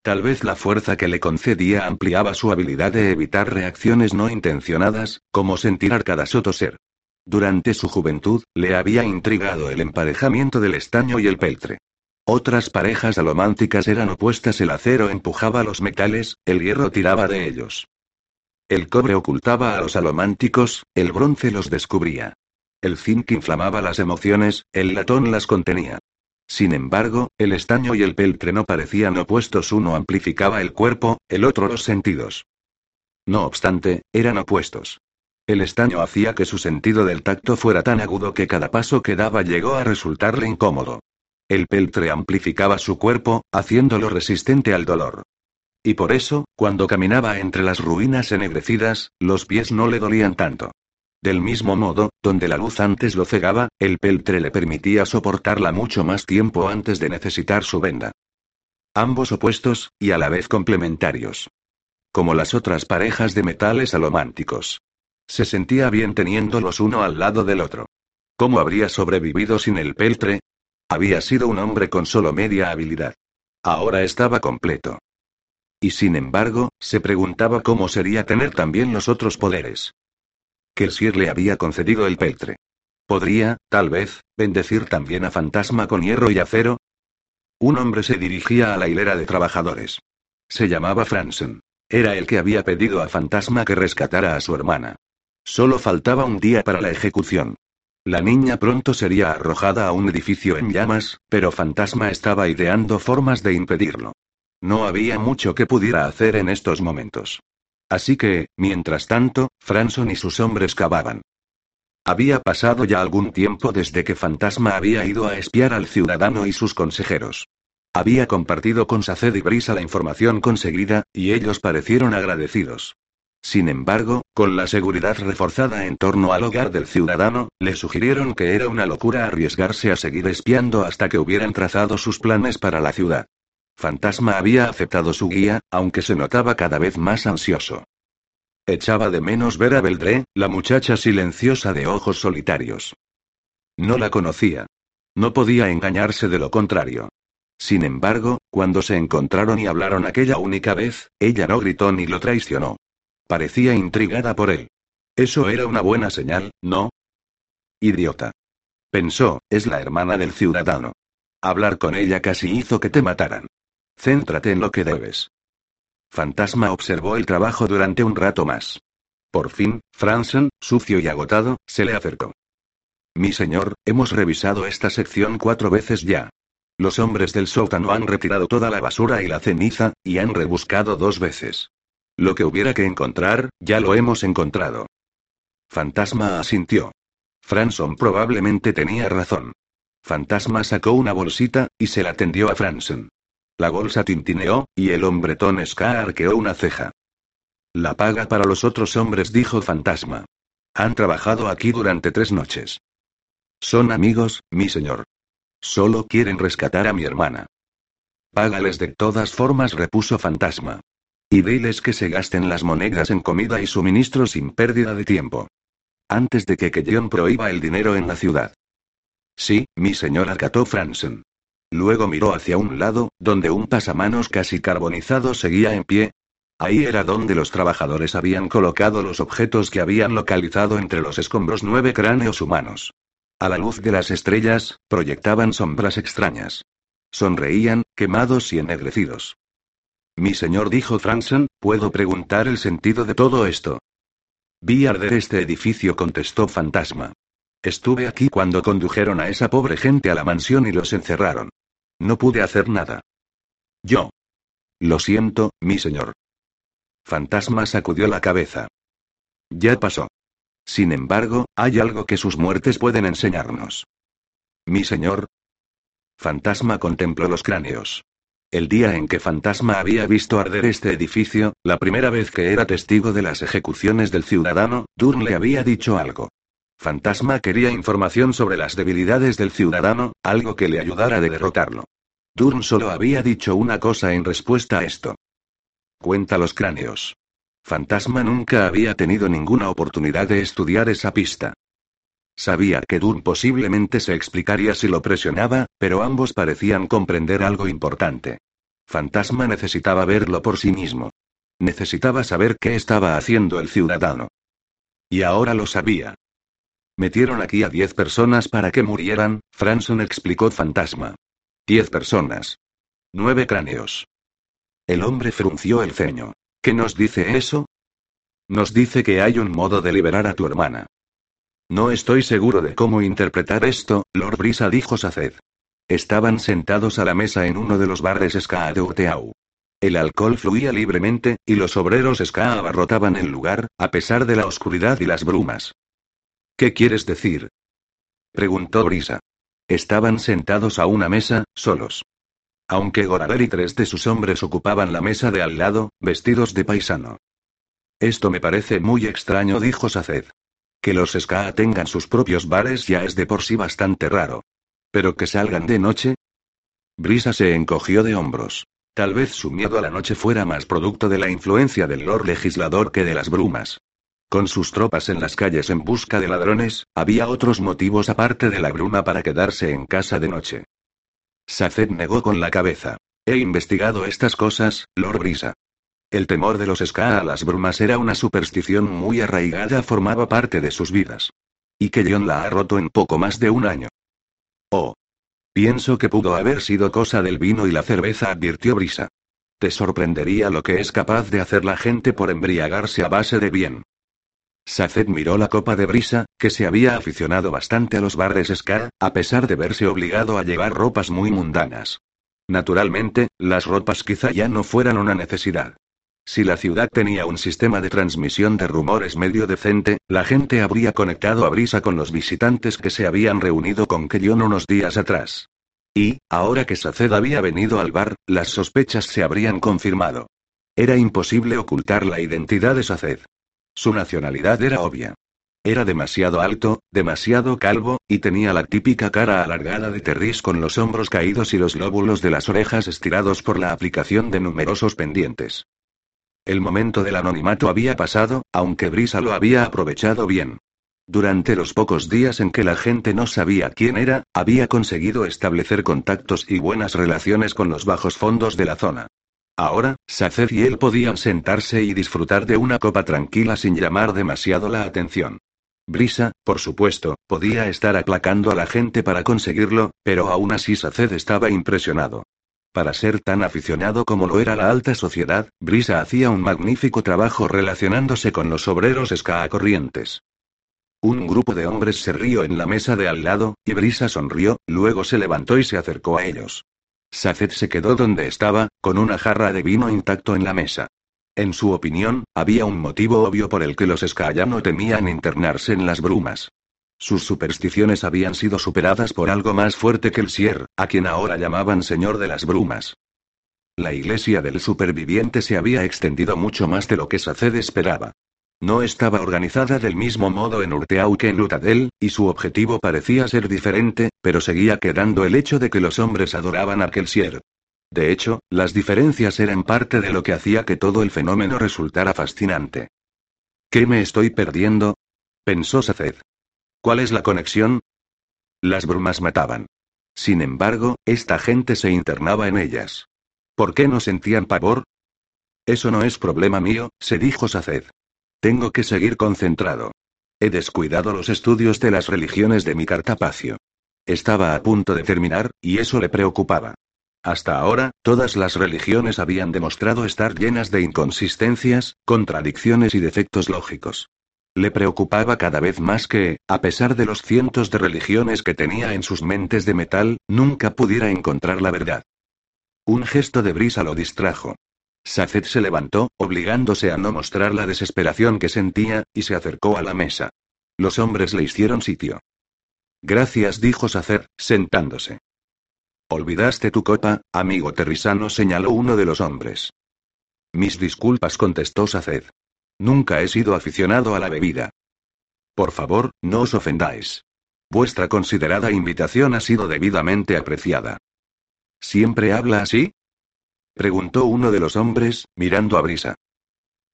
Tal vez la fuerza que le concedía ampliaba su habilidad de evitar reacciones no intencionadas, como sentir arcadas o toser. Durante su juventud, le había intrigado el emparejamiento del estaño y el peltre. Otras parejas alománticas eran opuestas, el acero empujaba los metales, el hierro tiraba de ellos. El cobre ocultaba a los alománticos, el bronce los descubría. El zinc inflamaba las emociones, el latón las contenía. Sin embargo, el estaño y el peltre no parecían opuestos, uno amplificaba el cuerpo, el otro los sentidos. No obstante, eran opuestos. El estaño hacía que su sentido del tacto fuera tan agudo que cada paso que daba llegó a resultarle incómodo. El peltre amplificaba su cuerpo, haciéndolo resistente al dolor. Y por eso, cuando caminaba entre las ruinas ennegrecidas, los pies no le dolían tanto. Del mismo modo, donde la luz antes lo cegaba, el peltre le permitía soportarla mucho más tiempo antes de necesitar su venda. Ambos opuestos, y a la vez complementarios. Como las otras parejas de metales alománticos. Se sentía bien teniéndolos uno al lado del otro. ¿Cómo habría sobrevivido sin el peltre? Había sido un hombre con solo media habilidad. Ahora estaba completo. Y sin embargo, se preguntaba cómo sería tener también los otros poderes. Sir le había concedido el peltre. ¿Podría, tal vez, bendecir también a Fantasma con hierro y acero? Un hombre se dirigía a la hilera de trabajadores. Se llamaba Fransen. Era el que había pedido a Fantasma que rescatara a su hermana. Solo faltaba un día para la ejecución. La niña pronto sería arrojada a un edificio en llamas, pero Fantasma estaba ideando formas de impedirlo. No había mucho que pudiera hacer en estos momentos. Así que, mientras tanto, Franson y sus hombres cavaban. Había pasado ya algún tiempo desde que Fantasma había ido a espiar al ciudadano y sus consejeros. Había compartido con Saced y Brisa la información conseguida, y ellos parecieron agradecidos. Sin embargo, con la seguridad reforzada en torno al hogar del ciudadano, le sugirieron que era una locura arriesgarse a seguir espiando hasta que hubieran trazado sus planes para la ciudad. Fantasma había aceptado su guía, aunque se notaba cada vez más ansioso. Echaba de menos ver a Beldré, la muchacha silenciosa de ojos solitarios. No la conocía. No podía engañarse de lo contrario. Sin embargo, cuando se encontraron y hablaron aquella única vez, ella no gritó ni lo traicionó. Parecía intrigada por él. Eso era una buena señal, ¿no? Idiota. Pensó, es la hermana del ciudadano. Hablar con ella casi hizo que te mataran. Céntrate en lo que debes. Fantasma observó el trabajo durante un rato más. Por fin, Fransen, sucio y agotado, se le acercó. Mi señor, hemos revisado esta sección cuatro veces ya. Los hombres del sótano han retirado toda la basura y la ceniza, y han rebuscado dos veces. Lo que hubiera que encontrar, ya lo hemos encontrado. Fantasma asintió. Franson probablemente tenía razón. Fantasma sacó una bolsita, y se la tendió a Franson. La bolsa tintineó, y el hombretón Ska arqueó una ceja. La paga para los otros hombres, dijo Fantasma. Han trabajado aquí durante tres noches. Son amigos, mi señor. Solo quieren rescatar a mi hermana. Págales de todas formas, repuso Fantasma. Y diles que se gasten las monedas en comida y suministro sin pérdida de tiempo. Antes de que Keyon prohíba el dinero en la ciudad. Sí, mi señor acató Fransen. Luego miró hacia un lado, donde un pasamanos casi carbonizado seguía en pie. Ahí era donde los trabajadores habían colocado los objetos que habían localizado entre los escombros nueve cráneos humanos. A la luz de las estrellas, proyectaban sombras extrañas. Sonreían, quemados y ennegrecidos. Mi señor dijo Franson, ¿puedo preguntar el sentido de todo esto? Vi arder este edificio, contestó Fantasma. Estuve aquí cuando condujeron a esa pobre gente a la mansión y los encerraron. No pude hacer nada. Yo. Lo siento, mi señor. Fantasma sacudió la cabeza. Ya pasó. Sin embargo, hay algo que sus muertes pueden enseñarnos. Mi señor. Fantasma contempló los cráneos. El día en que Fantasma había visto arder este edificio, la primera vez que era testigo de las ejecuciones del ciudadano, Durn le había dicho algo. Fantasma quería información sobre las debilidades del ciudadano, algo que le ayudara a derrotarlo. Durn solo había dicho una cosa en respuesta a esto. Cuenta los cráneos. Fantasma nunca había tenido ninguna oportunidad de estudiar esa pista. Sabía que Dunn posiblemente se explicaría si lo presionaba, pero ambos parecían comprender algo importante. Fantasma necesitaba verlo por sí mismo. Necesitaba saber qué estaba haciendo el ciudadano. Y ahora lo sabía. Metieron aquí a diez personas para que murieran, Franson explicó Fantasma. Diez personas. Nueve cráneos. El hombre frunció el ceño. ¿Qué nos dice eso? Nos dice que hay un modo de liberar a tu hermana. No estoy seguro de cómo interpretar esto, Lord Brisa dijo Saced. Estaban sentados a la mesa en uno de los bares Ska de Urteau. El alcohol fluía libremente, y los obreros Ska abarrotaban el lugar, a pesar de la oscuridad y las brumas. ¿Qué quieres decir? preguntó Brisa. Estaban sentados a una mesa, solos. Aunque Goraber y tres de sus hombres ocupaban la mesa de al lado, vestidos de paisano. Esto me parece muy extraño, dijo Saced. Que los Ska tengan sus propios bares ya es de por sí bastante raro. Pero que salgan de noche. Brisa se encogió de hombros. Tal vez su miedo a la noche fuera más producto de la influencia del Lord Legislador que de las brumas. Con sus tropas en las calles en busca de ladrones, había otros motivos aparte de la bruma para quedarse en casa de noche. Saced negó con la cabeza. He investigado estas cosas, Lord Brisa. El temor de los Ska a las brumas era una superstición muy arraigada, formaba parte de sus vidas. Y que John la ha roto en poco más de un año. Oh. Pienso que pudo haber sido cosa del vino y la cerveza, advirtió Brisa. Te sorprendería lo que es capaz de hacer la gente por embriagarse a base de bien. Saced miró la copa de brisa, que se había aficionado bastante a los bares Ska, a pesar de verse obligado a llevar ropas muy mundanas. Naturalmente, las ropas quizá ya no fueran una necesidad. Si la ciudad tenía un sistema de transmisión de rumores medio decente, la gente habría conectado a Brisa con los visitantes que se habían reunido con Kellyon unos días atrás. Y, ahora que Saced había venido al bar, las sospechas se habrían confirmado. Era imposible ocultar la identidad de Saced. Su nacionalidad era obvia. Era demasiado alto, demasiado calvo, y tenía la típica cara alargada de Terris con los hombros caídos y los lóbulos de las orejas estirados por la aplicación de numerosos pendientes. El momento del anonimato había pasado, aunque Brisa lo había aprovechado bien. Durante los pocos días en que la gente no sabía quién era, había conseguido establecer contactos y buenas relaciones con los bajos fondos de la zona. Ahora, Saced y él podían sentarse y disfrutar de una copa tranquila sin llamar demasiado la atención. Brisa, por supuesto, podía estar aplacando a la gente para conseguirlo, pero aún así Saced estaba impresionado. Para ser tan aficionado como lo era la alta sociedad, Brisa hacía un magnífico trabajo relacionándose con los obreros escaacorrientes. Un grupo de hombres se rió en la mesa de al lado, y Brisa sonrió, luego se levantó y se acercó a ellos. Saced se quedó donde estaba, con una jarra de vino intacto en la mesa. En su opinión, había un motivo obvio por el que los no temían internarse en las brumas. Sus supersticiones habían sido superadas por algo más fuerte que el Sier, a quien ahora llamaban Señor de las Brumas. La iglesia del superviviente se había extendido mucho más de lo que Saced esperaba. No estaba organizada del mismo modo en Urteau que en Lutadel, y su objetivo parecía ser diferente, pero seguía quedando el hecho de que los hombres adoraban a Kelsier. De hecho, las diferencias eran parte de lo que hacía que todo el fenómeno resultara fascinante. ¿Qué me estoy perdiendo? pensó Saced. ¿Cuál es la conexión? Las brumas mataban. Sin embargo, esta gente se internaba en ellas. ¿Por qué no sentían pavor? Eso no es problema mío, se dijo Saced. Tengo que seguir concentrado. He descuidado los estudios de las religiones de mi cartapacio. Estaba a punto de terminar, y eso le preocupaba. Hasta ahora, todas las religiones habían demostrado estar llenas de inconsistencias, contradicciones y defectos lógicos. Le preocupaba cada vez más que, a pesar de los cientos de religiones que tenía en sus mentes de metal, nunca pudiera encontrar la verdad. Un gesto de brisa lo distrajo. Saced se levantó, obligándose a no mostrar la desesperación que sentía, y se acercó a la mesa. Los hombres le hicieron sitio. Gracias, dijo Saced, sentándose. Olvidaste tu copa, amigo terrisano, señaló uno de los hombres. Mis disculpas, contestó Saced. Nunca he sido aficionado a la bebida. Por favor, no os ofendáis. Vuestra considerada invitación ha sido debidamente apreciada. ¿Siempre habla así? Preguntó uno de los hombres, mirando a Brisa.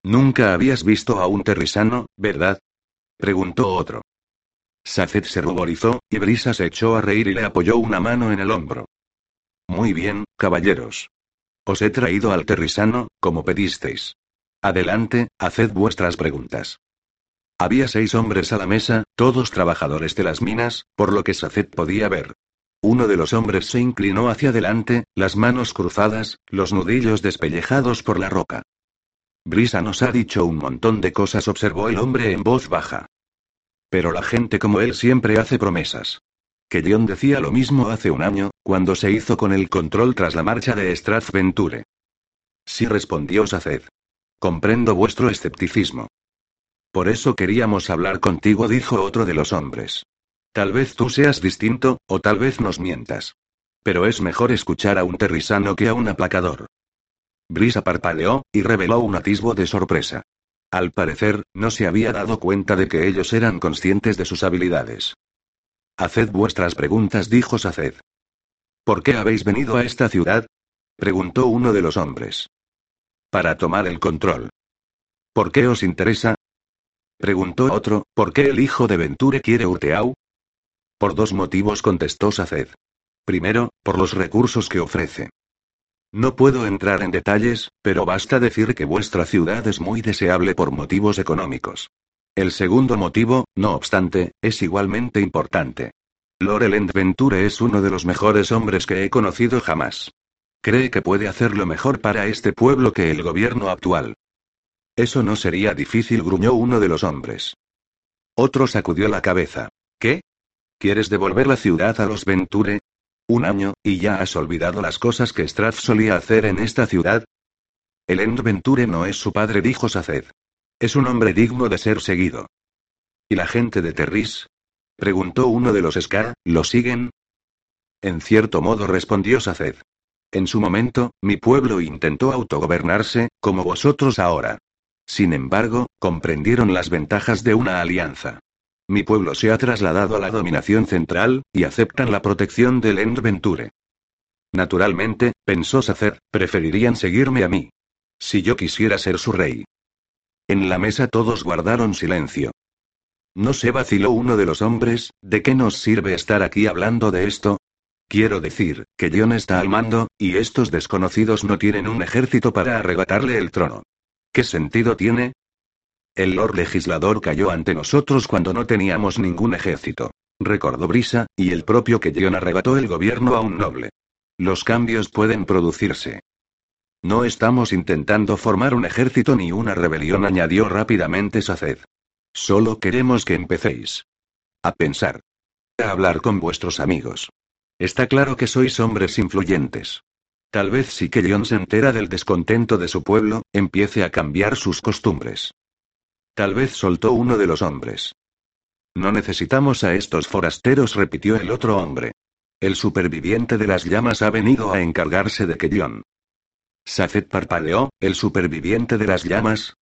Nunca habías visto a un terrisano, ¿verdad? preguntó otro. Saced se ruborizó, y Brisa se echó a reír y le apoyó una mano en el hombro. Muy bien, caballeros. Os he traído al terrisano, como pedisteis. Adelante, haced vuestras preguntas. Había seis hombres a la mesa, todos trabajadores de las minas, por lo que Saced podía ver. Uno de los hombres se inclinó hacia adelante, las manos cruzadas, los nudillos despellejados por la roca. Brisa nos ha dicho un montón de cosas, observó el hombre en voz baja. Pero la gente como él siempre hace promesas. Que Dion decía lo mismo hace un año, cuando se hizo con el control tras la marcha de Strathventure. Sí respondió Saced. Comprendo vuestro escepticismo. Por eso queríamos hablar contigo, dijo otro de los hombres. Tal vez tú seas distinto, o tal vez nos mientas. Pero es mejor escuchar a un terrisano que a un aplacador. Brisa parpadeó, y reveló un atisbo de sorpresa. Al parecer, no se había dado cuenta de que ellos eran conscientes de sus habilidades. Haced vuestras preguntas, dijo Saced. ¿Por qué habéis venido a esta ciudad? preguntó uno de los hombres. Para tomar el control. ¿Por qué os interesa? preguntó otro, ¿por qué el hijo de Venture quiere Urteau? Por dos motivos contestó Saced. Primero, por los recursos que ofrece. No puedo entrar en detalles, pero basta decir que vuestra ciudad es muy deseable por motivos económicos. El segundo motivo, no obstante, es igualmente importante. Lorelend Venture es uno de los mejores hombres que he conocido jamás. Cree que puede hacerlo mejor para este pueblo que el gobierno actual. Eso no sería difícil, gruñó uno de los hombres. Otro sacudió la cabeza. ¿Qué? ¿Quieres devolver la ciudad a los Venture? Un año, y ya has olvidado las cosas que Strath solía hacer en esta ciudad. El Endventure no es su padre, dijo Saced. Es un hombre digno de ser seguido. ¿Y la gente de Terris? Preguntó uno de los Scar, ¿lo siguen? En cierto modo respondió Saced. En su momento, mi pueblo intentó autogobernarse, como vosotros ahora. Sin embargo, comprendieron las ventajas de una alianza. Mi pueblo se ha trasladado a la dominación central, y aceptan la protección del Endventure. Naturalmente, pensó Sacer, preferirían seguirme a mí. Si yo quisiera ser su rey. En la mesa todos guardaron silencio. No se vaciló uno de los hombres, ¿de qué nos sirve estar aquí hablando de esto? Quiero decir, que John está al mando, y estos desconocidos no tienen un ejército para arrebatarle el trono. ¿Qué sentido tiene? El Lord Legislador cayó ante nosotros cuando no teníamos ningún ejército. Recordó Brisa, y el propio John arrebató el gobierno a un noble. Los cambios pueden producirse. No estamos intentando formar un ejército ni una rebelión, añadió rápidamente Saced. Solo queremos que empecéis. A pensar. A hablar con vuestros amigos. Está claro que sois hombres influyentes. Tal vez si John se entera del descontento de su pueblo, empiece a cambiar sus costumbres. Tal vez soltó uno de los hombres. No necesitamos a estos forasteros, repitió el otro hombre. El superviviente de las llamas ha venido a encargarse de que John. Saced parpadeó, ¿el superviviente de las llamas?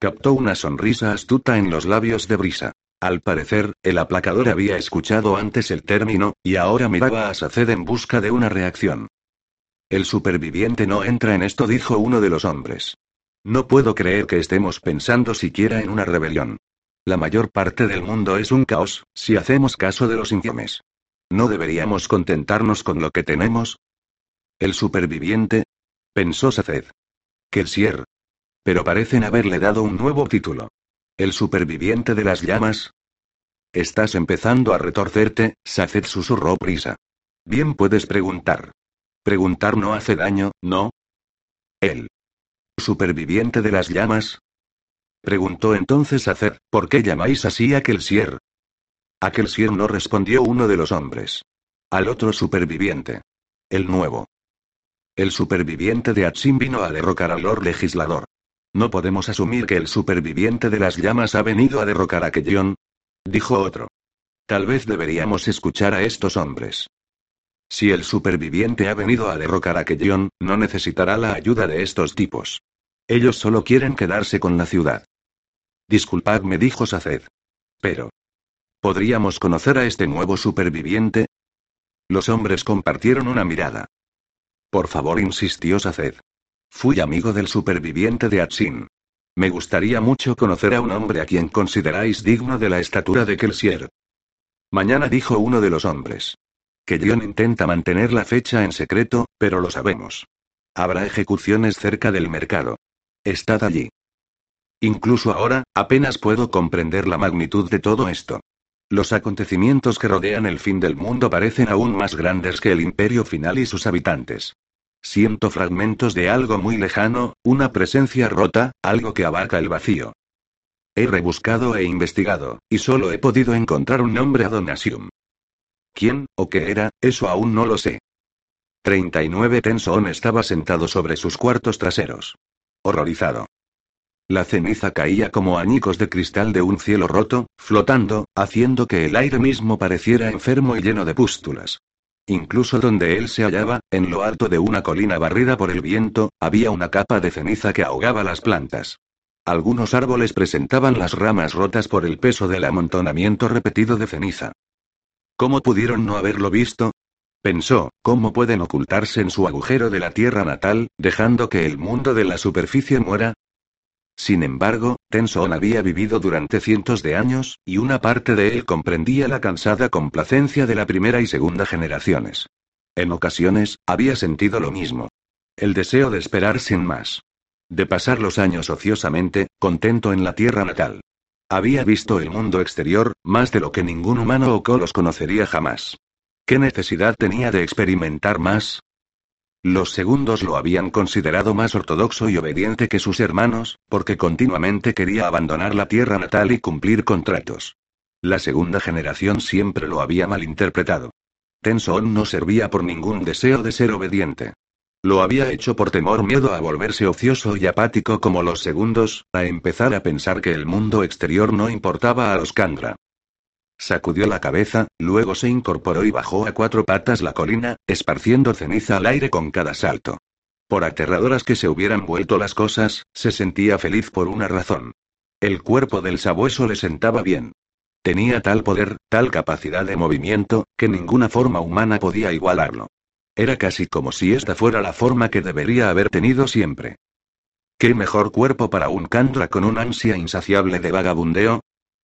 Captó una sonrisa astuta en los labios de Brisa. Al parecer, el aplacador había escuchado antes el término, y ahora miraba a Saced en busca de una reacción. El superviviente no entra en esto, dijo uno de los hombres. No puedo creer que estemos pensando siquiera en una rebelión. La mayor parte del mundo es un caos, si hacemos caso de los infiemes. ¿No deberíamos contentarnos con lo que tenemos? ¿El superviviente? Pensó Saced. Kelsier, pero parecen haberle dado un nuevo título. ¿El superviviente de las llamas? Estás empezando a retorcerte, Saced susurró prisa. Bien puedes preguntar. Preguntar no hace daño, ¿no? ¿El superviviente de las llamas? Preguntó entonces Saced, ¿por qué llamáis así a Kelsier? A Kelsier no respondió uno de los hombres. Al otro superviviente. El nuevo. El superviviente de Atsin vino a derrocar al Lord Legislador. No podemos asumir que el superviviente de las llamas ha venido a derrocar a Kellyon. Dijo otro. Tal vez deberíamos escuchar a estos hombres. Si el superviviente ha venido a derrocar a Kellyon, no necesitará la ayuda de estos tipos. Ellos solo quieren quedarse con la ciudad. Disculpadme, dijo Saced. Pero. ¿Podríamos conocer a este nuevo superviviente? Los hombres compartieron una mirada. Por favor, insistió Saced. Fui amigo del superviviente de Atsin. Me gustaría mucho conocer a un hombre a quien consideráis digno de la estatura de Kelsier. Mañana dijo uno de los hombres. Que John intenta mantener la fecha en secreto, pero lo sabemos. Habrá ejecuciones cerca del mercado. Estad allí. Incluso ahora, apenas puedo comprender la magnitud de todo esto. Los acontecimientos que rodean el fin del mundo parecen aún más grandes que el imperio final y sus habitantes. Siento fragmentos de algo muy lejano, una presencia rota, algo que abarca el vacío. He rebuscado e investigado, y solo he podido encontrar un nombre a Donasium. ¿Quién, o qué era? Eso aún no lo sé. 39 Tenson estaba sentado sobre sus cuartos traseros. Horrorizado. La ceniza caía como añicos de cristal de un cielo roto, flotando, haciendo que el aire mismo pareciera enfermo y lleno de pústulas. Incluso donde él se hallaba, en lo alto de una colina barrida por el viento, había una capa de ceniza que ahogaba las plantas. Algunos árboles presentaban las ramas rotas por el peso del amontonamiento repetido de ceniza. ¿Cómo pudieron no haberlo visto? Pensó, ¿cómo pueden ocultarse en su agujero de la tierra natal, dejando que el mundo de la superficie muera? Sin embargo, Tenson había vivido durante cientos de años, y una parte de él comprendía la cansada complacencia de la primera y segunda generaciones. En ocasiones, había sentido lo mismo. El deseo de esperar sin más. De pasar los años ociosamente, contento en la tierra natal. Había visto el mundo exterior, más de lo que ningún humano o colos conocería jamás. ¿Qué necesidad tenía de experimentar más? Los segundos lo habían considerado más ortodoxo y obediente que sus hermanos, porque continuamente quería abandonar la tierra natal y cumplir contratos. La segunda generación siempre lo había malinterpretado. Tenson no servía por ningún deseo de ser obediente. Lo había hecho por temor miedo a volverse ocioso y apático como los segundos, a empezar a pensar que el mundo exterior no importaba a los. Sacudió la cabeza, luego se incorporó y bajó a cuatro patas la colina, esparciendo ceniza al aire con cada salto. Por aterradoras que se hubieran vuelto las cosas, se sentía feliz por una razón. El cuerpo del sabueso le sentaba bien. Tenía tal poder, tal capacidad de movimiento, que ninguna forma humana podía igualarlo. Era casi como si esta fuera la forma que debería haber tenido siempre. ¿Qué mejor cuerpo para un Kandra con un ansia insaciable de vagabundeo?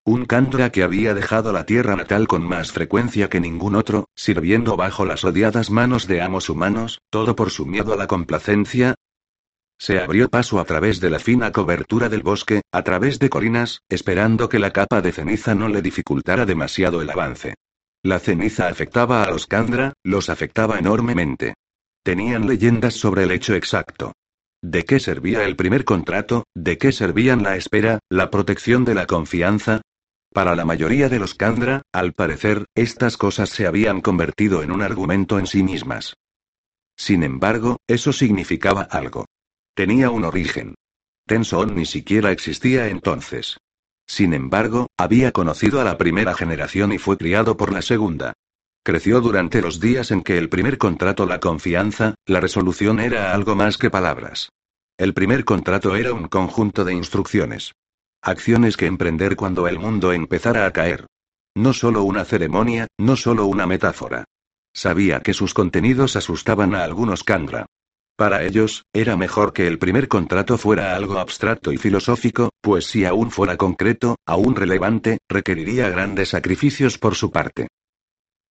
Un Kandra que había dejado la tierra natal con más frecuencia que ningún otro, sirviendo bajo las odiadas manos de amos humanos, todo por su miedo a la complacencia. Se abrió paso a través de la fina cobertura del bosque, a través de colinas, esperando que la capa de ceniza no le dificultara demasiado el avance. La ceniza afectaba a los Kandra, los afectaba enormemente. Tenían leyendas sobre el hecho exacto. ¿De qué servía el primer contrato? ¿De qué servían la espera, la protección de la confianza? Para la mayoría de los Kandra, al parecer, estas cosas se habían convertido en un argumento en sí mismas. Sin embargo, eso significaba algo. Tenía un origen. Tenson ni siquiera existía entonces. Sin embargo, había conocido a la primera generación y fue criado por la segunda. Creció durante los días en que el primer contrato la confianza, la resolución era algo más que palabras. El primer contrato era un conjunto de instrucciones. Acciones que emprender cuando el mundo empezara a caer. No solo una ceremonia, no solo una metáfora. Sabía que sus contenidos asustaban a algunos Kandra. Para ellos, era mejor que el primer contrato fuera algo abstracto y filosófico, pues si aún fuera concreto, aún relevante, requeriría grandes sacrificios por su parte.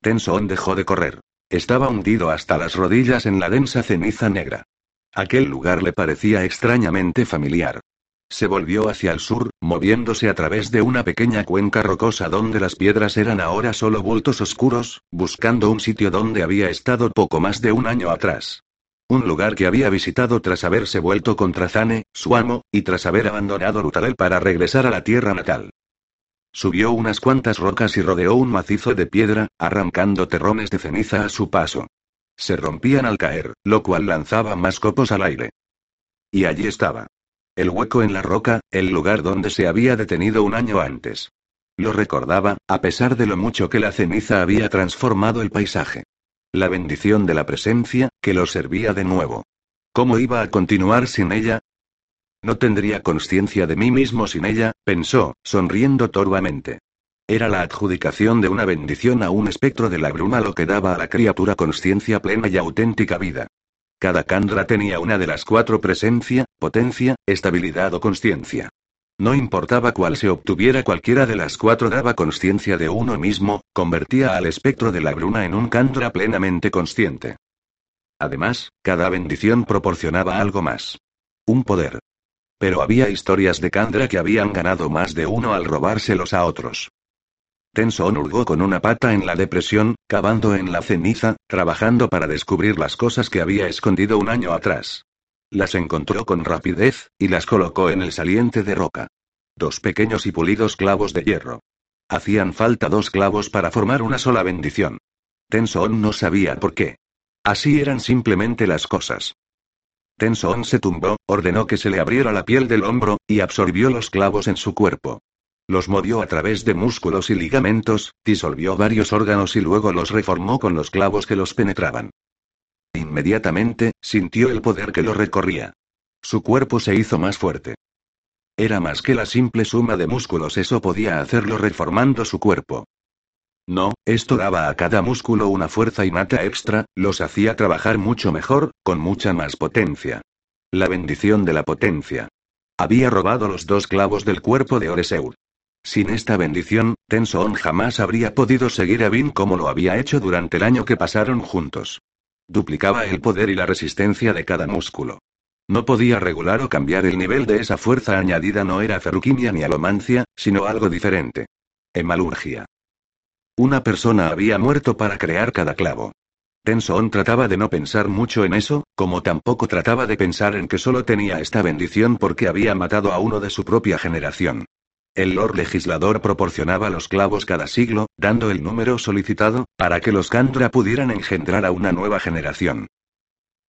Tenson dejó de correr. Estaba hundido hasta las rodillas en la densa ceniza negra. Aquel lugar le parecía extrañamente familiar. Se volvió hacia el sur, moviéndose a través de una pequeña cuenca rocosa donde las piedras eran ahora solo bultos oscuros, buscando un sitio donde había estado poco más de un año atrás. Un lugar que había visitado tras haberse vuelto contra Zane, su amo, y tras haber abandonado Rutalel para regresar a la tierra natal. Subió unas cuantas rocas y rodeó un macizo de piedra, arrancando terrones de ceniza a su paso. Se rompían al caer, lo cual lanzaba más copos al aire. Y allí estaba. El hueco en la roca, el lugar donde se había detenido un año antes. Lo recordaba, a pesar de lo mucho que la ceniza había transformado el paisaje. La bendición de la presencia, que lo servía de nuevo. ¿Cómo iba a continuar sin ella? No tendría conciencia de mí mismo sin ella, pensó, sonriendo torvamente. Era la adjudicación de una bendición a un espectro de la bruma lo que daba a la criatura conciencia plena y auténtica vida. Cada Kandra tenía una de las cuatro presencia, potencia, estabilidad o consciencia. No importaba cuál se obtuviera cualquiera de las cuatro daba consciencia de uno mismo, convertía al espectro de la bruna en un Kandra plenamente consciente. Además, cada bendición proporcionaba algo más. Un poder. Pero había historias de Kandra que habían ganado más de uno al robárselos a otros. Tenson hurgó con una pata en la depresión, cavando en la ceniza, trabajando para descubrir las cosas que había escondido un año atrás. Las encontró con rapidez, y las colocó en el saliente de roca. Dos pequeños y pulidos clavos de hierro. Hacían falta dos clavos para formar una sola bendición. Tenson no sabía por qué. Así eran simplemente las cosas. Tenson se tumbó, ordenó que se le abriera la piel del hombro, y absorbió los clavos en su cuerpo. Los movió a través de músculos y ligamentos, disolvió varios órganos y luego los reformó con los clavos que los penetraban. Inmediatamente, sintió el poder que lo recorría. Su cuerpo se hizo más fuerte. Era más que la simple suma de músculos, eso podía hacerlo reformando su cuerpo. No, esto daba a cada músculo una fuerza innata extra, los hacía trabajar mucho mejor, con mucha más potencia. La bendición de la potencia. Había robado los dos clavos del cuerpo de Oreseur. Sin esta bendición, Tenson jamás habría podido seguir a Vin como lo había hecho durante el año que pasaron juntos. Duplicaba el poder y la resistencia de cada músculo. No podía regular o cambiar el nivel de esa fuerza añadida, no era ferruquimia ni alomancia, sino algo diferente. Hemalurgia. Una persona había muerto para crear cada clavo. Tenson trataba de no pensar mucho en eso, como tampoco trataba de pensar en que solo tenía esta bendición porque había matado a uno de su propia generación. El Lord Legislador proporcionaba los clavos cada siglo, dando el número solicitado, para que los Kandra pudieran engendrar a una nueva generación.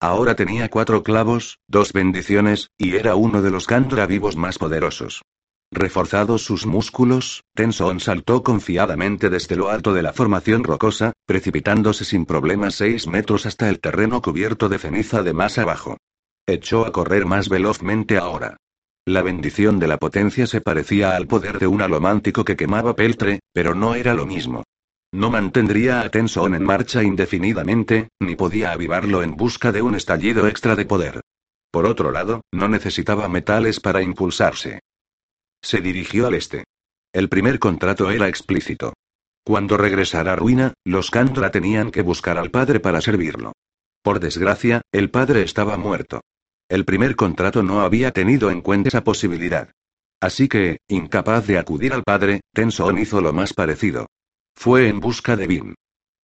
Ahora tenía cuatro clavos, dos bendiciones, y era uno de los Kantra vivos más poderosos. Reforzados sus músculos, Tenson saltó confiadamente desde lo alto de la formación rocosa, precipitándose sin problemas seis metros hasta el terreno cubierto de ceniza de más abajo. Echó a correr más velozmente ahora. La bendición de la potencia se parecía al poder de un alomántico que quemaba peltre, pero no era lo mismo. No mantendría a Tenson en marcha indefinidamente, ni podía avivarlo en busca de un estallido extra de poder. Por otro lado, no necesitaba metales para impulsarse. Se dirigió al este. El primer contrato era explícito. Cuando regresara a Ruina, los Kantra tenían que buscar al padre para servirlo. Por desgracia, el padre estaba muerto. El primer contrato no había tenido en cuenta esa posibilidad. Así que, incapaz de acudir al padre, Tenson hizo lo más parecido. Fue en busca de Bim.